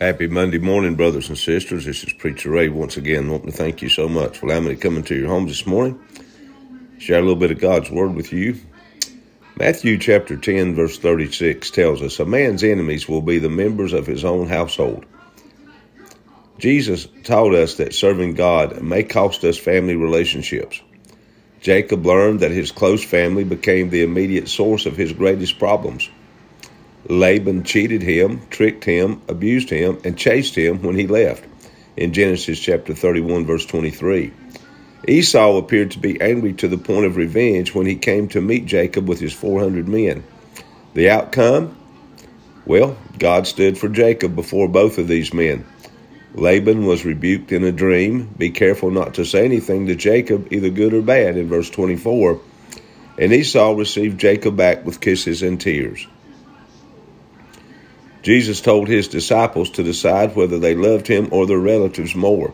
Happy Monday morning, brothers and sisters. This is Preacher Ray once again. I want to thank you so much for allowing me to come into your homes this morning, share a little bit of God's Word with you. Matthew chapter 10, verse 36 tells us, A man's enemies will be the members of his own household. Jesus taught us that serving God may cost us family relationships. Jacob learned that his close family became the immediate source of his greatest problems. Laban cheated him, tricked him, abused him, and chased him when he left in Genesis chapter 31, verse 23. Esau appeared to be angry to the point of revenge when he came to meet Jacob with his 400 men. The outcome? Well, God stood for Jacob before both of these men. Laban was rebuked in a dream. Be careful not to say anything to Jacob, either good or bad, in verse 24. And Esau received Jacob back with kisses and tears. Jesus told his disciples to decide whether they loved him or their relatives more.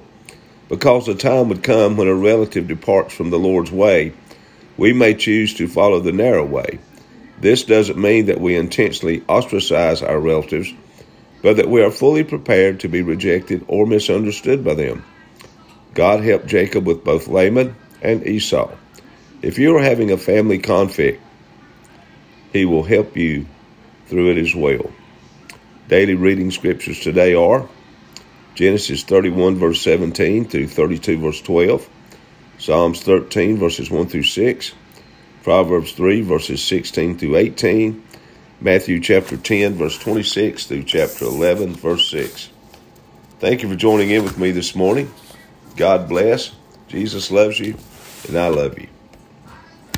Because the time would come when a relative departs from the Lord's way, we may choose to follow the narrow way. This doesn't mean that we intentionally ostracize our relatives, but that we are fully prepared to be rejected or misunderstood by them. God helped Jacob with both Laban and Esau. If you are having a family conflict, he will help you through it as well. Daily reading scriptures today are Genesis 31, verse 17 through 32, verse 12, Psalms 13, verses 1 through 6, Proverbs 3, verses 16 through 18, Matthew chapter 10, verse 26 through chapter 11, verse 6. Thank you for joining in with me this morning. God bless. Jesus loves you, and I love you.